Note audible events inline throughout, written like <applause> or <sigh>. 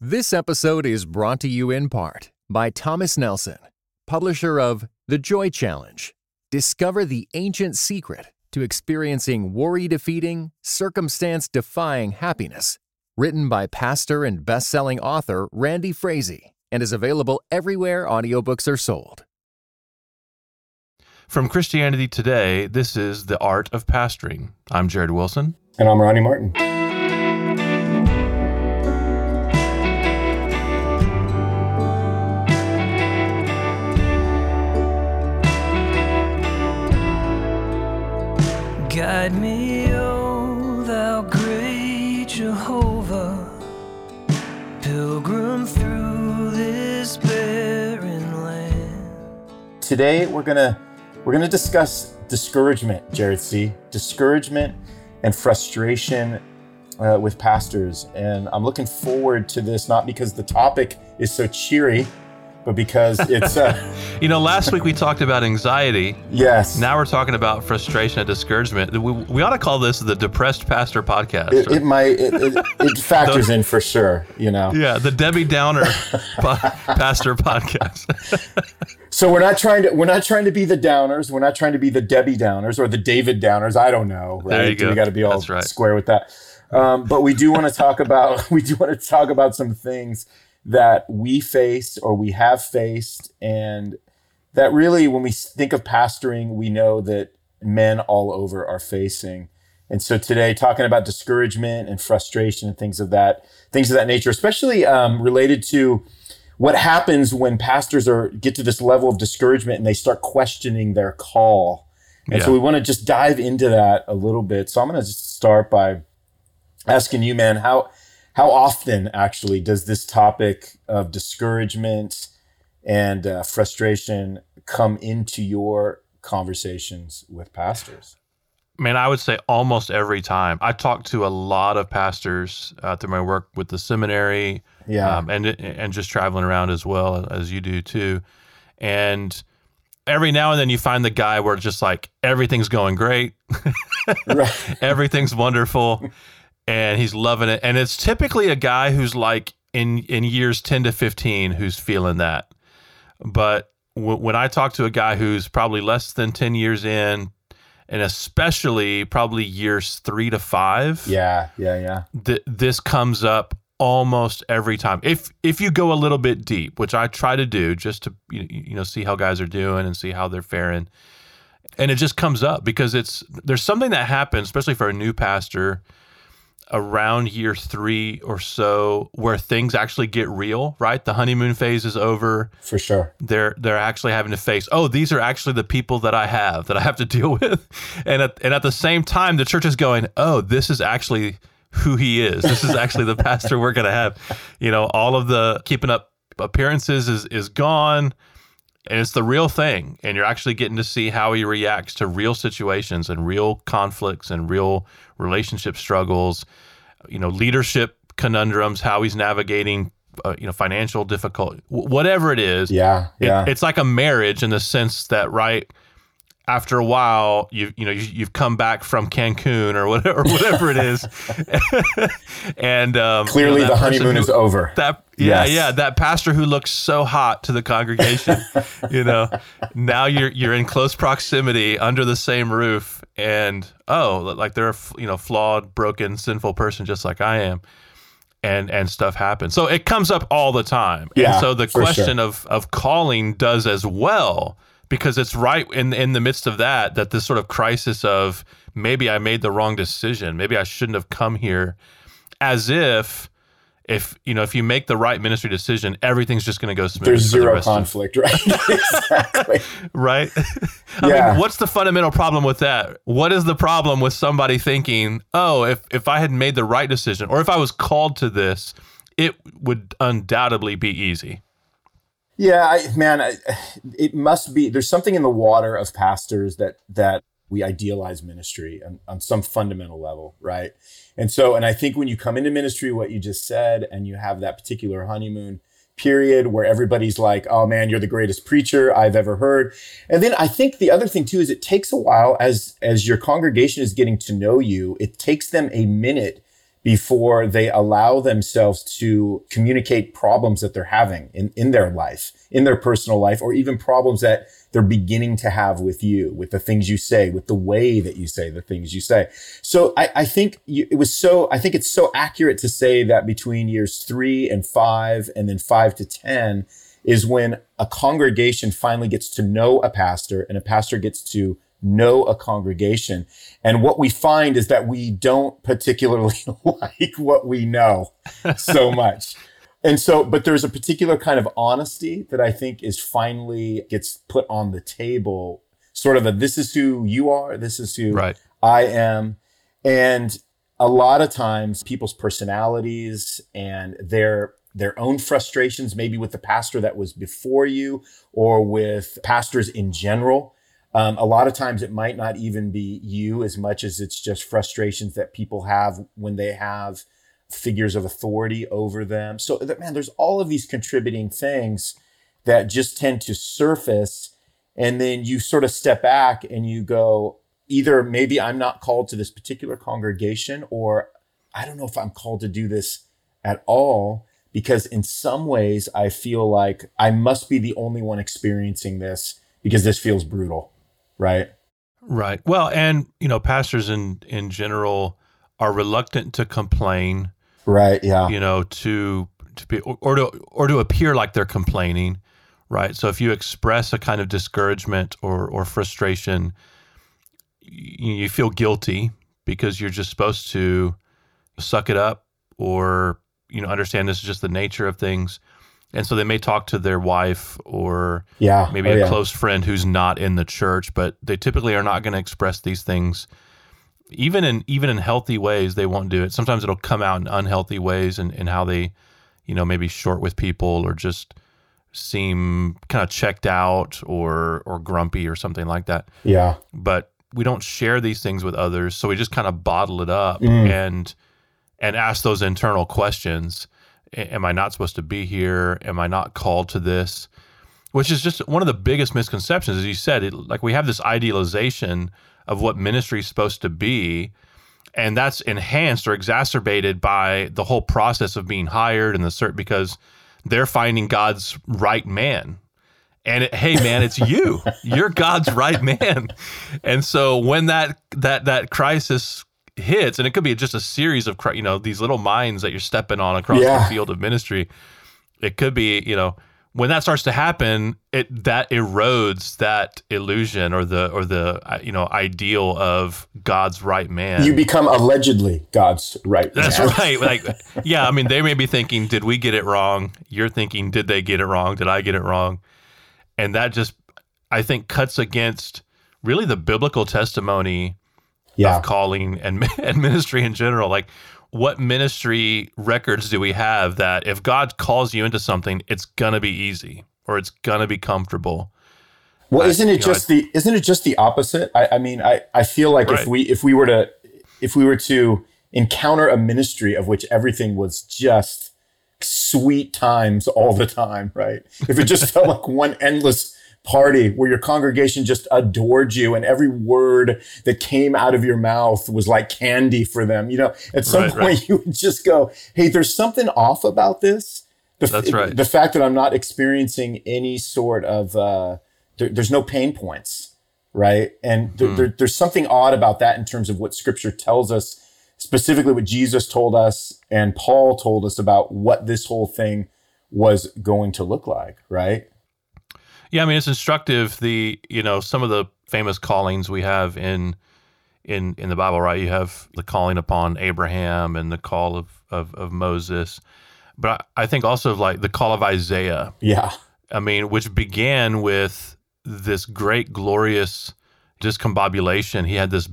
This episode is brought to you in part by Thomas Nelson, publisher of The Joy Challenge. Discover the ancient secret to experiencing worry defeating, circumstance defying happiness. Written by pastor and best selling author Randy Frazee and is available everywhere audiobooks are sold. From Christianity Today, this is The Art of Pastoring. I'm Jared Wilson. And I'm Ronnie Martin. Guide me, O thou great Jehovah, pilgrim through this barren land. Today we're gonna we're gonna discuss discouragement, Jared C. Discouragement and frustration uh, with pastors, and I'm looking forward to this not because the topic is so cheery, but because it's uh, <laughs> You know, last week we talked about anxiety. yes. Now we're talking about frustration and discouragement. We, we ought to call this the Depressed Pastor Podcast. it, it might it, it, it <laughs> factors in for sure, you know. yeah, the Debbie Downer <laughs> po- Pastor Podcast. So we're not trying to we're not trying to be the downers. We're not trying to be the Debbie Downers or the David Downers. I don't know. Right? There you go. We got to be all square with that. Um, but we do want to talk about we do want to talk about some things that we face or we have faced, and that really, when we think of pastoring, we know that men all over are facing. And so today, talking about discouragement and frustration and things of that things of that nature, especially um, related to what happens when pastors are get to this level of discouragement and they start questioning their call. And so we want to just dive into that a little bit. So I'm going to just start by asking you, man, how how often actually does this topic of discouragement and uh, frustration come into your conversations with pastors? Man, I would say almost every time. I talk to a lot of pastors uh, through my work with the seminary, Yeah. um, and and just traveling around as well as you do too. And every now and then you find the guy where it's just like everything's going great, <laughs> everything's wonderful, and he's loving it. And it's typically a guy who's like in in years ten to fifteen who's feeling that. But w- when I talk to a guy who's probably less than ten years in, and especially probably years three to five, Yeah. Yeah. Yeah. th- this comes up almost every time. If if you go a little bit deep, which I try to do, just to you you know see how guys are doing and see how they're faring, and it just comes up because it's there's something that happens, especially for a new pastor, around year three or so, where things actually get real. Right, the honeymoon phase is over. For sure. they're they're actually having to face oh these are actually the people that I have that I have to <laughs> deal with. And at, and at the same time the church is going oh this is actually who he is. This is actually the <laughs> pastor we're going to have. You know all of the keeping up appearances is is gone and it's the real thing and you're actually getting to see how he reacts to real situations and real conflicts and real relationship struggles you know leadership conundrums how he's navigating uh, you know financial difficulty whatever it is Yeah. it- Yeah. it's like a marriage in the sense that right after a while you you know you, you've come back from Cancun or whatever <laughs> or whatever it is <laughs> and um, Clearly, you know, the honeymoon who- is over. that yeah Yes. yeah that pastor who looks so hot to the congregation <laughs> you know now you're you're in close proximity under the same roof and oh like they're a, you know flawed broken sinful person just like I am and and stuff happens so it comes up all the time Yeah, and so the question sure. of of calling does as well because it's right in in the midst of that that this sort of crisis of maybe I made the wrong decision maybe I shouldn't have come here as if if you know if you make the right ministry decision everything's just going to go smooth There's the zero of- conflict, right? <laughs> exactly. right <laughs> I Yeah. mean, what's the fundamental problem with that what is the problem with somebody thinking oh if if i had made the right decision or if i was called to this it would undoubtedly be easy Yeah, I, man, I, it must be. There's something in the water of pastors that that we idealize ministry on, on some fundamental level, right? And so, and I think when you come into ministry, what you just said, and you have that particular honeymoon period where everybody's like, "Oh man, you're the greatest preacher I've ever heard," and then I think the other thing too is it takes a while as as your congregation is getting to know you. It takes them a minute before they allow themselves to communicate problems that they're having in, in their life, in their personal life, or even problems that they're beginning to have with you, with the things you say, with the way that you say the things you say. So I, I think you, it was so, I think it's so accurate to say that between years three and five, and then five to 10 is when a congregation finally gets to know a pastor and a pastor gets to know a congregation. And what we find is that we don't particularly <laughs> like what we know so <laughs> much. And so, but there's a particular kind of honesty that I think is finally gets put on the table, sort of a this is who you are, this is who Right. I am. And a lot of times people's personalities and their their own frustrations, maybe with the pastor that was before you or with pastors in general. Um, a lot of times it might not even be you as much as it's just frustrations that people have when they have figures of authority over them. So that man, there's all of these contributing things that just tend to surface. And then you sort of step back and you go, either maybe I'm not called to this particular congregation, or I don't know if I'm called to do this at all. Because in some ways, I feel like I must be the only one experiencing this because this feels brutal, right? Right. Well, and you know, pastors in in general are reluctant to complain. Right. Yeah. You know, to to be or, or to or to appear like they're complaining. Right. So if you express a kind of discouragement or or frustration, you, you feel guilty because you're just supposed to suck it up or you know understand this is just the nature of things. And so they may talk to their wife or Yeah. maybe Oh, a yeah. close friend who's not in the church, but they typically are not going to express these things. Even in even in healthy ways, they won't do it. Sometimes it'll come out in unhealthy ways and in, in how they, you know, maybe short with people or just seem kind of checked out or or grumpy or something like that. Yeah. But we don't share these things with others, so we just kind of bottle it up Mm. and and ask those internal questions. Am I not supposed to be here? Am I not called to this? Which is just one of the biggest misconceptions, as you said. It, like we have this idealization of what ministry is supposed to be, and that's enhanced or exacerbated by the whole process of being hired and the cert because they're finding God's right man. And it, hey, man, it's you. You're God's right man. And so when that that that crisis hits, and it could be just a series of you know these little mines that you're stepping on across Yeah. the field of ministry. It could be you know when that starts to happen, it that erodes that illusion or the or the uh, you know ideal of God's right man. You become allegedly God's right. That's man. right. Like, yeah, I mean, they may be thinking, did we get it wrong? You're thinking, did they get it wrong? Did I get it wrong? And that just, I think, cuts against really the biblical testimony Yeah. of calling and, <laughs> and ministry in general. Like, what ministry records do we have that if God calls you into something, it's gonna be easy or it's gonna be comfortable? Well, isn't it know, just the isn't it just the opposite? I, I mean, I, I feel like Right. if we if we were to if we were to encounter a ministry of which everything was just sweet times all the time, right? If it just felt like one endless party where your congregation just adored you and every word that came out of your mouth was like candy for them, you know, at some Right, point right. <laughs> you would just go, "Hey, there's something off about this." The, That's right. The fact that I'm not experiencing any sort of uh, there, there's no pain points, right? And there, Hmm. there, there's something odd about that in terms of what Scripture tells us, specifically what Jesus told us and Paul told us about what this whole thing was going to look like, right? Yeah, I mean it's instructive. The you know some of the famous callings we have in in in the Bible, right? You have the calling upon Abraham and the call of of, of Moses, but I, I think also of like the call of Isaiah. Yeah, I mean, which began with this great, glorious discombobulation. He had this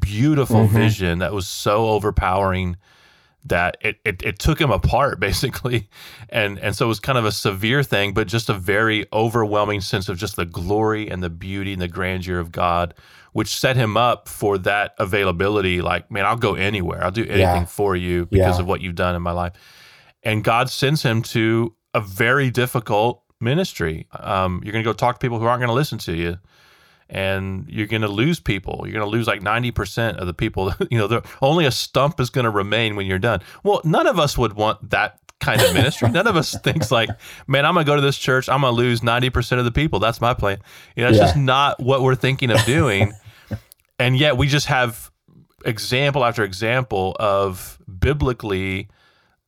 beautiful Mhm. vision that was so overpowering that it, it, it took him apart <laughs> basically. And and so it was kind of a severe thing but just a very overwhelming sense of just the glory and the beauty and the grandeur of god which set him up for that availability like man i'll go anywhere. I'll do anything Yeah. for you because Yeah. of what you've done in my life. And god sends him to a very difficult ministry. Um, you're going to go talk to people who aren't going to listen to you and you're going to lose people. You're going to lose like 90% of the people. <laughs> You know, only a stump is going to remain when you're done. Well, none of us would want that kind of ministry. None of us <laughs> thinks like, man, I'm going to go to this church. I'm going to lose 90% of the people. That's my plan. You know, it's Yeah. just not what we're thinking of doing. <laughs> and yet we just have example after example of biblically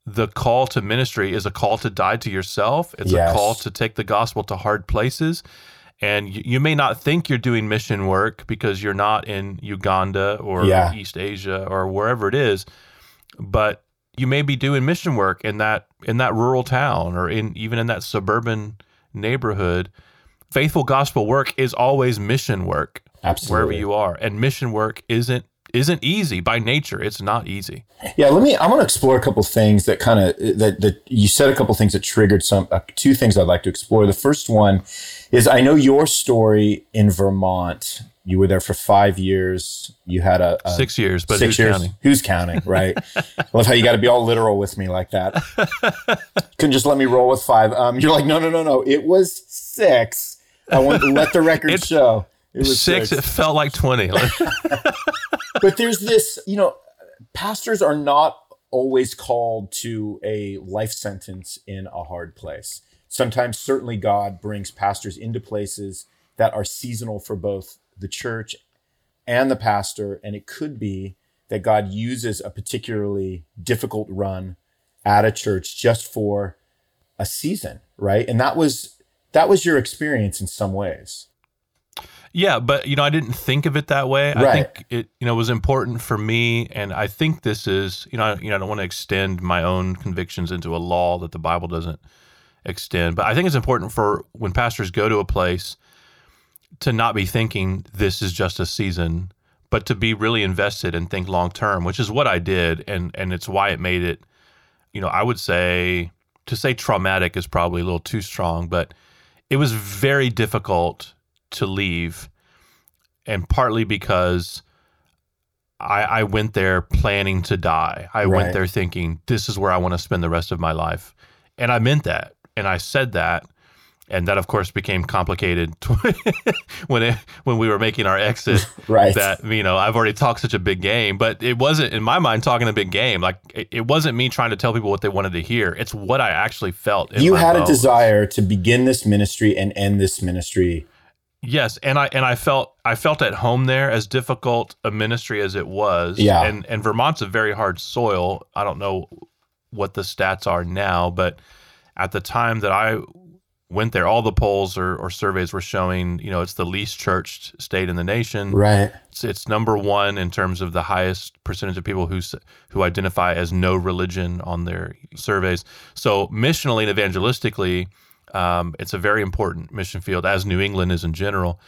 the call to ministry is a call to die to yourself. It's Yes. a call to take the gospel to hard places. And you, you may not think you're doing mission work because you're not in Uganda or Yeah. East Asia or wherever it is, but you may be doing mission work in that in that rural town or in even in that suburban neighborhood. Faithful gospel work is always mission work Absolutely. wherever you are, and mission work isn't isn't easy by nature. It's not easy. Yeah, let me. I want to explore a couple things that kind of that that you said a couple things that triggered some uh, two things I'd like to explore. The first one is I know your story in Vermont. You were there for five years. You had a, a Six years, but six who's years. counting? Who's counting? Right. <laughs> I love how you got to be all literal with me like that. <laughs> Couldn't just let me roll with five. Um, you're like, no, no, no, no. It was six. I want to let the record show. It was Six, it felt like twenty. <laughs> but there's this, you know, pastors are not always called to a life sentence in a hard place. Sometimes, certainly, God brings pastors into places that are seasonal for both the church and the pastor. And it could be that God uses a particularly difficult run at a church just for a season, right? And that was that was your experience in some ways. Yeah, but you know, I didn't think of it that way. I think it, you know, was important for me, and I think this is, you know, I, you know, I don't want to extend my own convictions into a law that the Bible doesn't extend, but I think it's important for when pastors go to a place to not be thinking this is just a season, but to be really invested and think long term, which is what I did, and and it's why it made it, you know, I would say to say traumatic is probably a little too strong, but it was very difficult to leave, and partly because I, I went there planning to die. I Right. went there thinking this is where I want to spend the rest of my life, and I meant that, and I said that, and that of course became complicated <laughs> when it, when we were making our exit. <laughs> Right. That you know I've already talked such a big game, but it wasn't in my mind talking a big game. Like it, it wasn't me trying to tell people what they wanted to hear. It's what I actually felt. In you had a desire to begin this ministry and end this ministry. Yes, and I and I felt I felt at home there as difficult a ministry as it was. Yeah. And and Vermont's a very hard soil. I don't know what the stats are now, but at the time that I went there, all the polls or, or surveys were showing, you know, it's the least churched state in the nation. Right. It's, it's number one in terms of the highest percentage of people who who identify as no religion on their surveys. So missionally and evangelistically, um, it's a very important mission field, as New England is in general.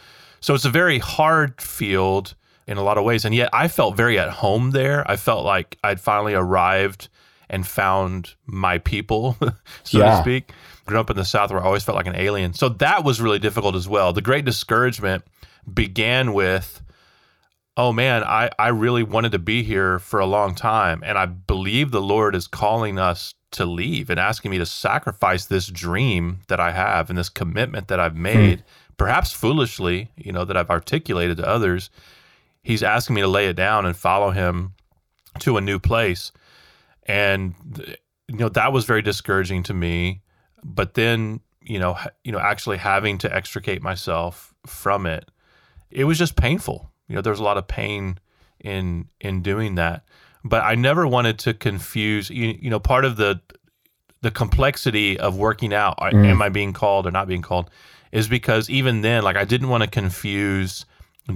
So it's a very hard field in a lot of ways, and yet I felt very at home there. I felt like I'd finally arrived and found my people, <laughs> so Yeah. to speak. Grew up in the South where I always felt like an alien. So that was really difficult as well. The great discouragement began with oh man, I, I really wanted to be here for a long time. And I believe the Lord is calling us to leave and asking me to sacrifice this dream that I have and this commitment that I've hmm. made, perhaps foolishly, you know, that I've articulated to others. He's asking me to lay it down and follow him to a new place. And, you know, that was very discouraging to me. But then, you know, you know, actually having to extricate myself from it, it was just painful. You know, there's a lot of pain in in doing that. But I never wanted to confuse. You, you know, part of the the complexity of working out, I- am I being called or not being called, is because even then, like I didn't want to confuse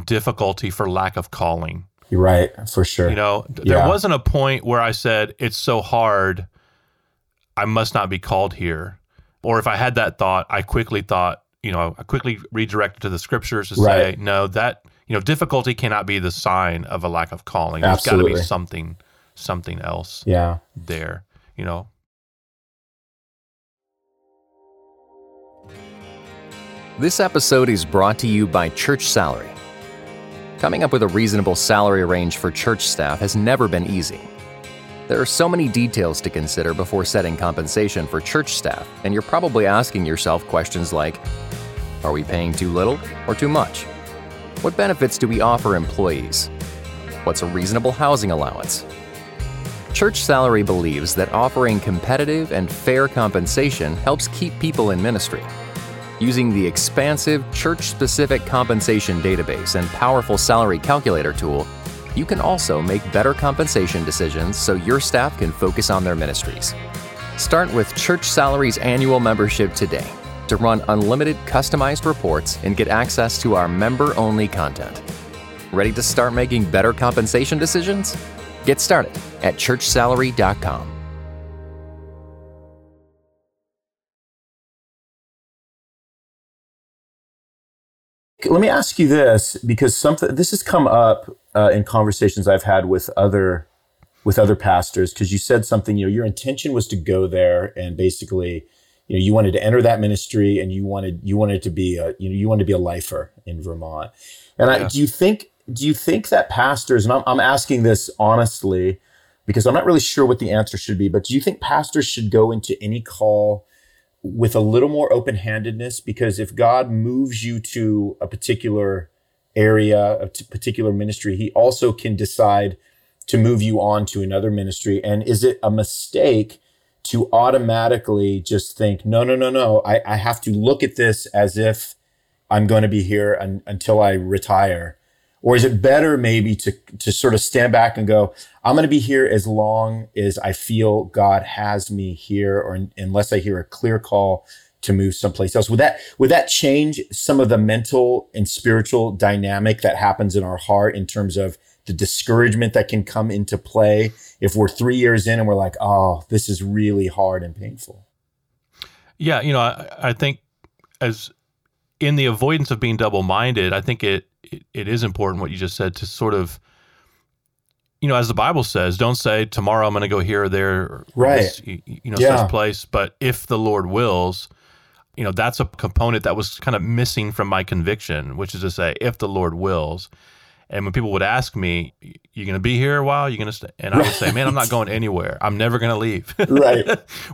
difficulty for lack of calling. You're right, for sure. You know, Yeah. there wasn't a point where I said it's so hard, I must not be called here. Or if I had that thought, I quickly thought, you know, I quickly redirected to the scriptures to Right. say, no, that you know, difficulty cannot be the sign of a lack of calling. There's got to be something, something else yeah. there. You know, This episode is brought to you by Church Salary. Coming up with a reasonable salary range for church staff has never been easy. There are so many details to consider before setting compensation for church staff, and you're probably asking yourself questions like Are we paying too little or too much? What benefits do we offer employees? What's a reasonable housing allowance? Church Salary believes that offering competitive and fair compensation helps keep people in ministry. Using the expansive church specific compensation database and powerful salary calculator tool, you can also make better compensation decisions so your staff can focus on their ministries. Start with Church Salary's annual membership today to run unlimited customized reports and get access to our member only content. Ready to start making better compensation decisions? Get started at churchsalary.com. Let me ask you this because something this has come up uh, in conversations I've had with other with other pastors because you said something you know your intention was to go there and basically you know you wanted to enter that ministry and you wanted you wanted to be a you know you wanted to be a lifer in Vermont. And I, do you think do you think that pastors and I'm, I'm asking this honestly because I'm not really sure what the answer should be but do you think pastors should go into any call with a little more open-handedness? Because if God moves you to a particular area a t- particular ministry he also can decide to move you on to another ministry. And is it a mistake to automatically just think, no, no, no, no, I, I have to look at this as if I'm going to be here un, until I retire? Or is it better maybe to, to sort of stand back and go, I'm going to be here as long as I feel God has me here, or in, unless I hear a clear call to move someplace else. Would that, would that change some of the mental and spiritual dynamic that happens in our heart in terms of the discouragement that can come into play if we're three years in and we're like, oh, this is really hard and painful. Yeah, you know, I, I think as in the avoidance of being double minded, I think it, it it is important what you just said to sort of you know, as the Bible says, don't say tomorrow I'm going to go here or there, or right? This, you, you know, Yeah. such place. But if the Lord wills, you know, that's a component that was kind of missing from my conviction, which is to say, if the Lord wills. And when people would ask me, "You're going to be here a while? You're going to stay?" and I would say, "Man, I'm not going anywhere. I'm never going to leave." <laughs> Right.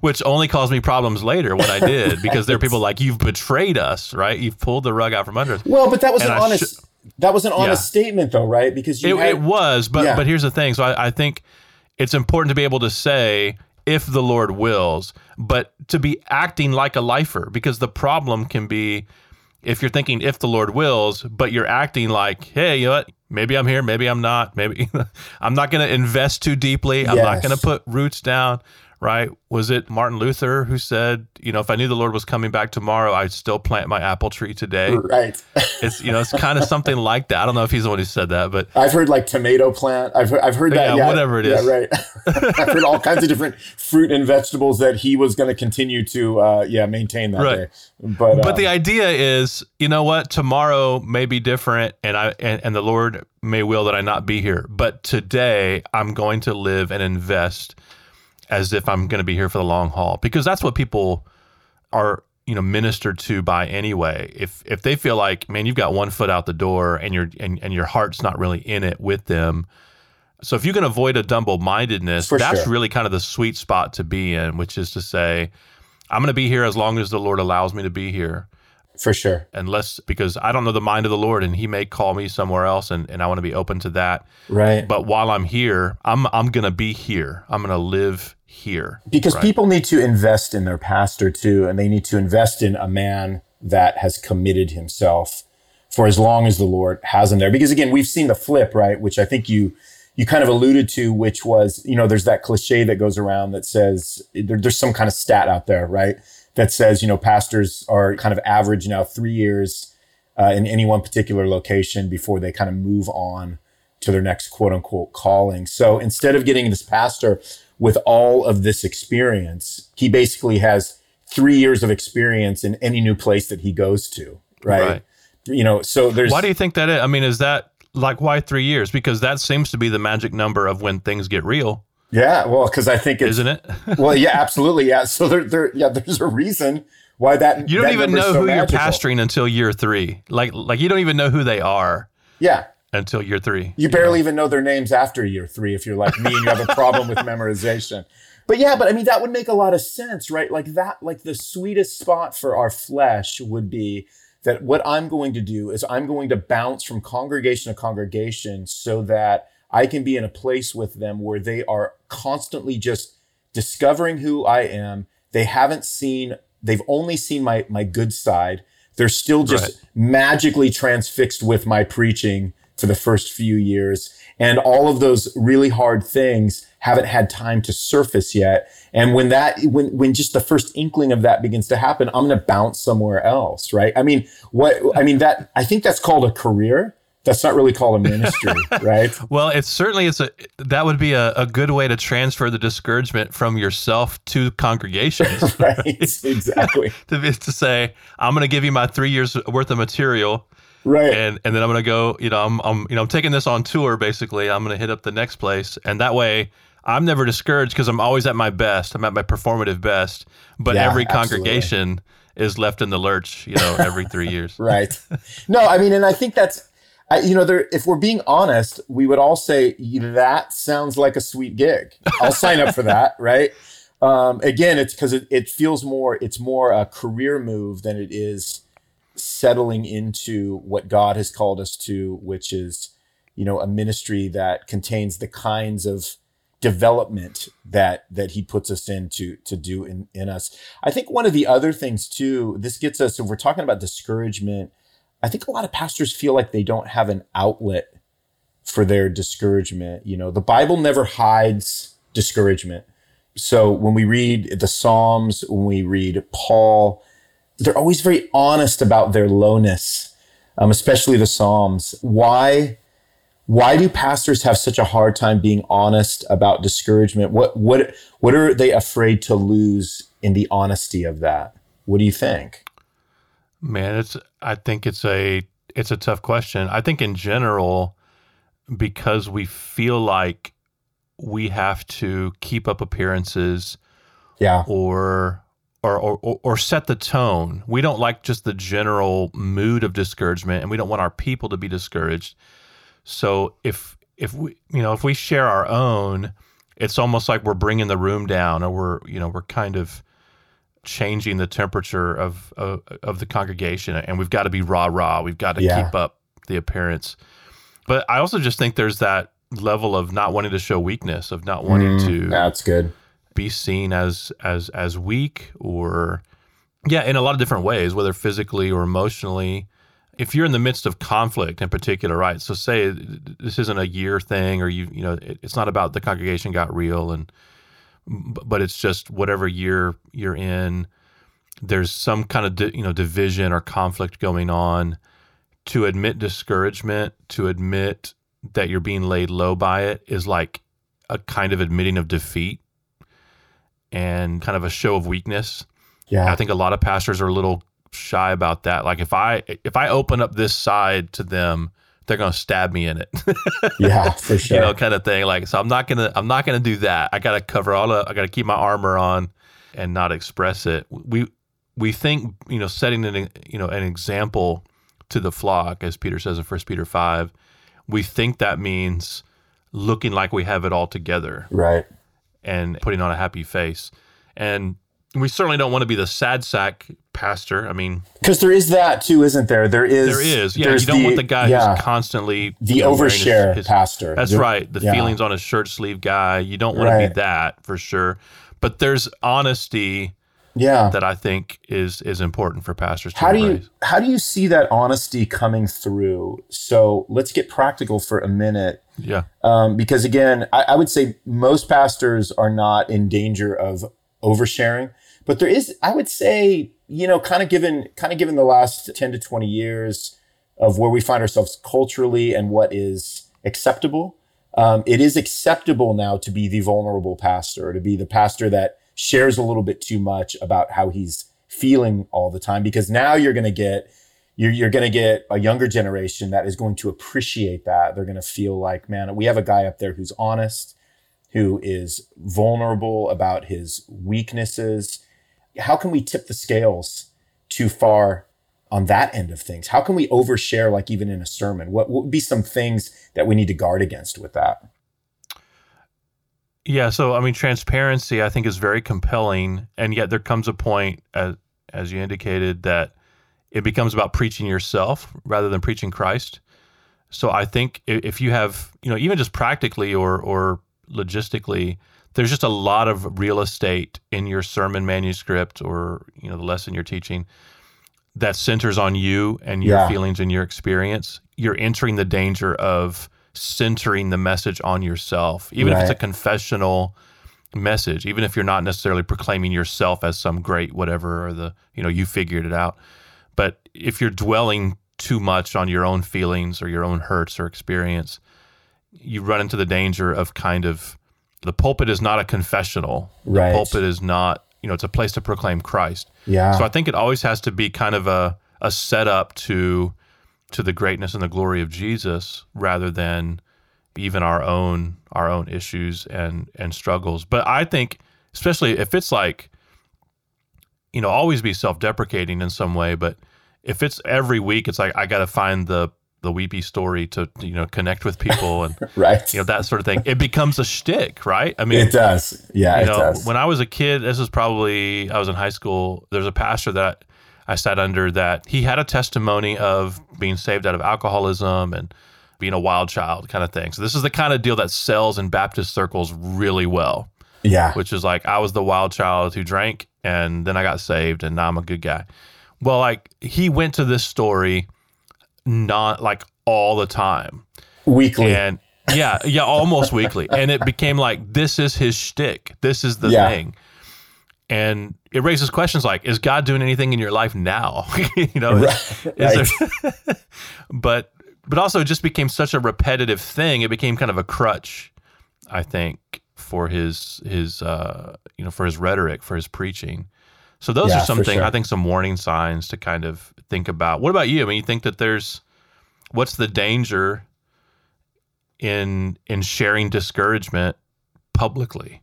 Which only caused me problems later when I did, because there are people like, "You've betrayed us, right? You've pulled the rug out from under us." Well, but that was And an I honest. that was an honest Yeah. statement, though, right? Because you It, had, it was, but Yeah. but here's the thing. So I, I think it's important to be able to say if the Lord wills, but to be acting like a lifer, because the problem can be if you're thinking if the Lord wills, but you're acting like, hey, you know what? Maybe I'm here, maybe I'm not. Maybe <laughs> I'm not going to invest too deeply. I'm not going to put roots down. Right? Was it Martin Luther who said, you know, if I knew the Lord was coming back tomorrow, I'd still plant my apple tree today? right. <laughs> It's you know, it's kind of something like that. I don't know if he's the one who said that, but I've heard like tomato plant. I've heard, I've heard that. Yeah, Yeah, whatever it is. yeah, right. <laughs> I've heard all kinds of different fruit and vegetables that he was going to continue to, uh, yeah, maintain that Right. day. But, but um, the idea is, you know what? Tomorrow may be different, and I and, and the Lord may will that I not be here. But today, I'm going to live and invest as if I'm going to be here for the long haul, because that's what people are, you know, ministered to by anyway. If if they feel like, man, you've got one foot out the door, and your and, and your heart's not really in it with them. So if you can avoid a double mindedness, that's sure. really kind of the sweet spot to be in, which is to say, I'm going to be here as long as the Lord allows me to be here for sure. unless because I don't know the mind of the Lord and he may call me somewhere else and, and I want to be open to that. Right. But while I'm here, I'm I'm gonna be here. I'm gonna live here. because Right. people need to invest in their pastor too and they need to invest in a man that has committed himself for as long as the lord has him there because again we've seen the flip right which i think you you kind of alluded to which was you know there's that cliche that goes around that says there, there's some kind of stat out there right that says you know pastors are kind of average now three years uh, in any one particular location before they kind of move on to their next quote unquote calling. So instead of getting this pastor with all of this experience, he basically has three years of experience in any new place that he goes to. Right. Right. You know, so there's Why do you think that is? I mean, is that like why three years? Because that seems to be the magic number of when things get real, yeah, well, because I think it's isn't it? <laughs> well, yeah, absolutely, yeah. So there, there, yeah, there's a reason why that You don't that even know so who magical. you're pastoring until year three. Like like you don't even know who they are Yeah, until year three. You barely even know their names after year three if you're like me and you have a problem with memorization. <laughs> But yeah, but I mean that would make a lot of sense, right? Like that, like the sweetest spot for our flesh would be that what I'm going to do is I'm going to bounce from congregation to congregation so that I can be in a place with them where they are constantly just discovering who I am. They haven't seen, they've only seen my, my good side. They're still just Right. magically transfixed with my preaching for the first few years. And all of those really hard things haven't had time to surface yet. And when that, when, when just the first inkling of that begins to happen, I'm going to bounce somewhere else. Right. I mean, what, I mean, that, I think that's called a career. That's not really called a ministry. <laughs> right. Well, it's certainly it's a that would be a, a good way to transfer the discouragement from yourself to congregations. <laughs> Right. <laughs> exactly. to, to say, I'm going to give you my three years worth of material, Right. and and then I'm going to go. You know, I'm, I'm you know I'm taking this on tour. Basically, I'm going to hit up the next place, and that way. I'm never discouraged because I'm always at my best. I'm at my performative best. But Yeah, every absolutely. congregation is left in the lurch, you know, every three years. <laughs> right. No, I mean, and I think that's, I, you know, there. If we're being honest, we would all say that sounds like a sweet gig. I'll sign up for that, <laughs> right? Um, again, it's because it, it feels more. It's more a career move than it is settling into what God has called us to, which is, you know, a ministry that contains the kinds of development that that he puts us in to to do in in us. I think one of the other things too, this gets us if we're talking about discouragement, I think a lot of pastors feel like they don't have an outlet for their discouragement. You know, the Bible never hides discouragement. So when we read the Psalms, when we read Paul, they're always very honest about their lowness, um, especially the Psalms. Why? Why do pastors have such a hard time being honest about discouragement? What what what are they afraid to lose in the honesty of that? What do you think? Man, it's I think it's a it's a tough question. I think in general because we feel like we have to keep up appearances Yeah, or or, or or set the tone. We don't like just the general mood of discouragement and we don't want our people to be discouraged. So if if we you know if we share our own, it's almost like we're bringing the room down or we're you know we're kind of changing the temperature of of, of the congregation and we've got to be rah rah. We've got to Yeah. keep up the appearance. But I also just think there's that level of not wanting to show weakness, of not wanting mm, to that's good. Be seen as as as weak or yeah in a lot of different ways whether physically or emotionally. If you're in the midst of conflict in particular right so say this isn't a year thing or you you know it, it's not about the congregation got real and but it's just whatever year you're in there's some kind of di- you know division or conflict going on. To admit discouragement to admit that you're being laid low by it is like a kind of admitting of defeat and kind of a show of weakness. Yeah, I think a lot of pastors are a little shy about that. Like if I if I open up this side to them, they're going to stab me in it. <laughs> yeah, for sure. you know, kind of thing. Like so I'm not to I'm not to do that. I got to cover all the I got to keep my armor on and not express it. We we think, you know, setting an you know, an example to the flock as Peter says in first Peter 5, we think that means looking like we have it all together right. And putting on a happy face. And we certainly don't want to be the sad sack pastor. I mean, Because there is that too, isn't there? There is. there is. Yeah, you don't want the guy yeah, who's constantly the you know, wearing his- overshare his- pastor. That's The- right. The yeah. feelings on his shirt sleeve guy. You don't want to be that for sure. But there's honesty Yeah. that I think is is important for pastors to How do embrace. you how do you see that honesty coming through? So let's get practical for a minute. Yeah. Um, because again, I, I would say most pastors are not in danger of oversharing, but there is, I would say, you know, kind of given, kind of given the last 10 to 20 years of where we find ourselves culturally and what is acceptable. Um, it is acceptable now to be the vulnerable pastor, to be the pastor that shares a little bit too much about how he's feeling all the time, because now you're going to get you're, you're going to get a younger generation that is going to appreciate that. They're going to feel like, man, we have a guy up there who's honest, who is vulnerable about his weaknesses. How can we tip the scales too far on that end of things? How can we overshare, like even in a sermon? What, what would be some things that we need to guard against with that? Yeah, so I mean, transparency I think is very compelling, and yet there comes a point, as as you indicated, that it becomes about preaching yourself rather than preaching Christ. So I think if you have, you know, even just practically or or logistically, there's just a lot of real estate in your sermon manuscript or you know the lesson you're teaching that centers on you and your Yeah. feelings and your experience. You're entering the danger of centering the message on yourself, even if it's a confessional message, even if you're not necessarily proclaiming yourself as some great whatever or the you know you figured it out. But if you're dwelling too much on your own feelings or your own hurts or experience, you run into the danger of kind of the pulpit is not a confessional. The pulpit is not, you know, it's a place to proclaim Christ. Yeah. So I think it always has to be kind of a a setup to to the greatness and the glory of Jesus rather than even our own our own issues and and struggles. But I think especially if it's like you know, always be self-deprecating in some way, but if it's every week it's like I got to find the the weepy story to you know connect with people and <laughs> right. you know that sort of thing. It becomes a shtick, right? I mean, it does. Yeah, you it know, does. when I was a kid, this was probably I was in high school. There's a pastor that I sat under that he had a testimony of being saved out of alcoholism and being a wild child kind of thing. So this is the kind of deal that sells in Baptist circles really well, yeah. which is like I was the wild child who drank and then I got saved and now I'm a good guy. Well, like he went to this story not like all the time. Weekly. And yeah, yeah, almost weekly. And it became like this is his shtick. This is the Yeah. thing. And it raises questions like, is God doing anything in your life now? <laughs> you know, Right. is there- <laughs> but but also it just became such a repetitive thing. It became kind of a crutch, I think, for his his uh, you know for his rhetoric, for his preaching. So those Yeah, are some for things sure. I think some warning signs to kind of think about. What about you? I mean, you think that there's what's the danger in in sharing discouragement publicly?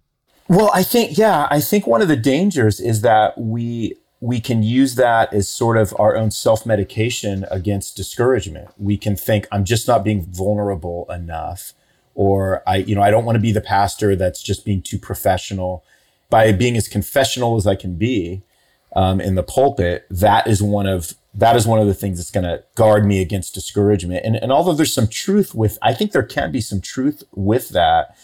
Well, I think yeah, I think one of the dangers is that we we can use that as sort of our own self-medication against discouragement. We can think I'm just not being vulnerable enough or I you know, I don't want to be the pastor that's just being too professional. By being as confessional as I can be um, in the pulpit, that is one of that is one of the things that's going to guard me against discouragement. And and although there's some truth with I think there can be some truth with that.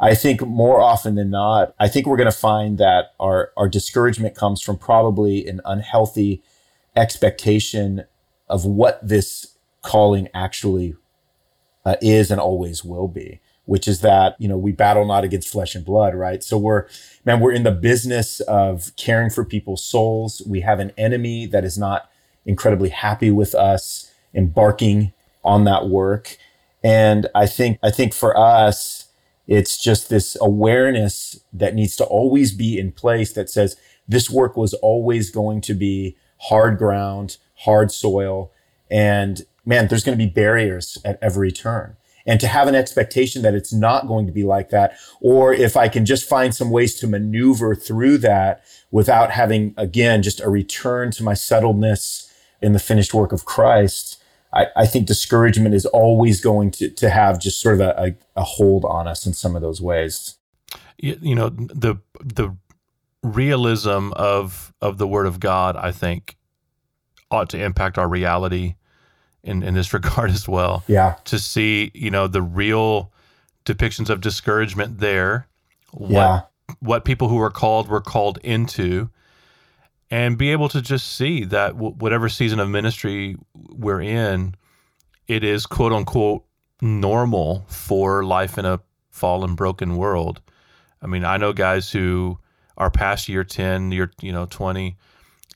I think more often than not, I think we're going to find that our, our discouragement comes from probably an unhealthy expectation of what this calling actually uh, is and always will be, which is that, you know, we battle not against flesh and blood, right? So we're, man, we're in the business of caring for people's souls. We have an enemy that is not incredibly happy with us embarking on that work. And I think, I think for us, it's just this awareness that needs to always be in place that says this work was always going to be hard ground, hard soil. And man, there's going to be barriers at every turn. And to have an expectation that it's not going to be like that, or if I can just find some ways to maneuver through that without having, again, just a return to my settledness in the finished work of Christ, I, I think discouragement is always going to, to have just sort of a, a, a hold on us in some of those ways. you, you know the the realism of of the word of God I think ought to impact our reality in in this <laughs> regard as well Yeah. to see you know the real depictions of discouragement there what Yeah. what people who were called were called into and be able to just see that w- whatever season of ministry we're in it is quote unquote normal for life in a fallen broken world i mean i know guys who are past year 10 year you know 20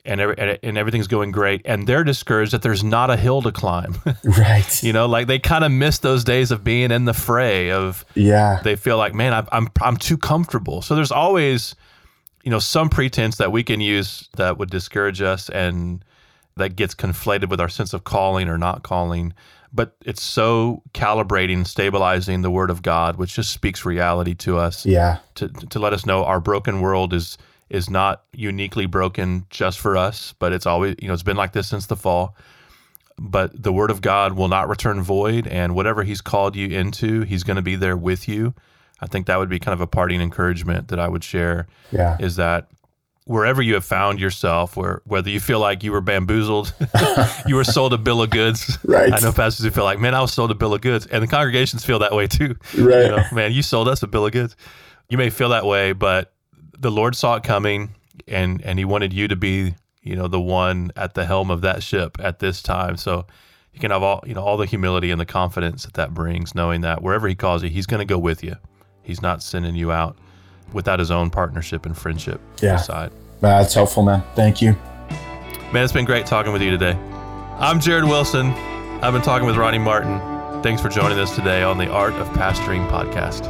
and every, and and everything's going great and they're discouraged that there's not a hill to climb <laughs> Right. you know like they kind of miss those days of being in the fray of Yeah. they feel like, man, I'm I'm I'm too comfortable. So there's always, you know, some pretense that we can use that would discourage us, and that gets conflated with our sense of calling or not calling. But it's so calibrating, stabilizing the Word of God, which just speaks reality to us Yeah. to to let us know our broken world is is not uniquely broken just for us, but it's always you know it's been like this since the fall. But the word of God will not return void, and whatever He's called you into, He's going to be there with you. I think that would be kind of a parting encouragement that I would share Yeah. is that wherever you have found yourself, where whether you feel like you were bamboozled, <laughs> you were sold a bill of goods. Right. I know pastors who feel like, man, I was sold a bill of goods, and the congregations feel that way too. Right. You know, man, you sold us a bill of goods. You may feel that way, but the Lord saw it coming, and and He wanted you to be, you know, the one at the helm of that ship at this time. So you can have all, you know, all the humility and the confidence that that brings, knowing that wherever He calls you, He's going to go with you. He's not sending you out without His own partnership and friendship Yeah. beside. That's helpful, man. Thank you. Man, it's been great talking with you today. I'm Jared Wilson. I've been talking with Ronnie Martin. Thanks for joining us today on the Art of Pastoring podcast.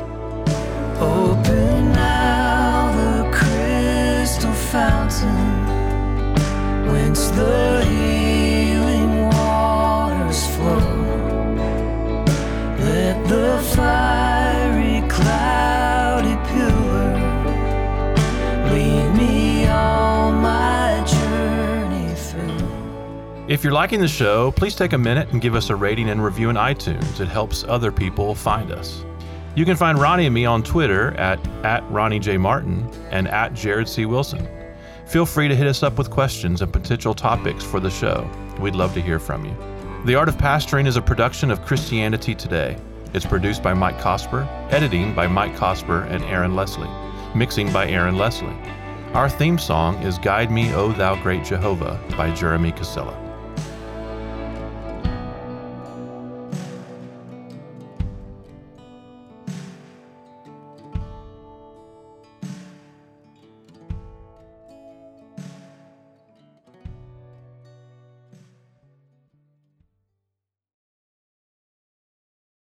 Open now the crystal fountain whence the healing waters flow. Let the fiery, If you're liking the show, please take a minute and give us a rating and review in iTunes. It helps other people find us. You can find Ronnie and me on Twitter at, at Ronnie J. Martin and at Jared C. Wilson. Feel free to hit us up with questions and potential topics for the show. We'd love to hear from you. The Art of Pastoring is a production of Christianity Today. It's produced by Mike Cosper, editing by Mike Cosper and Aaron Leslie, mixing by Aaron Leslie. Our theme song is Guide Me, O Thou Great Jehovah by Jeremy Casella.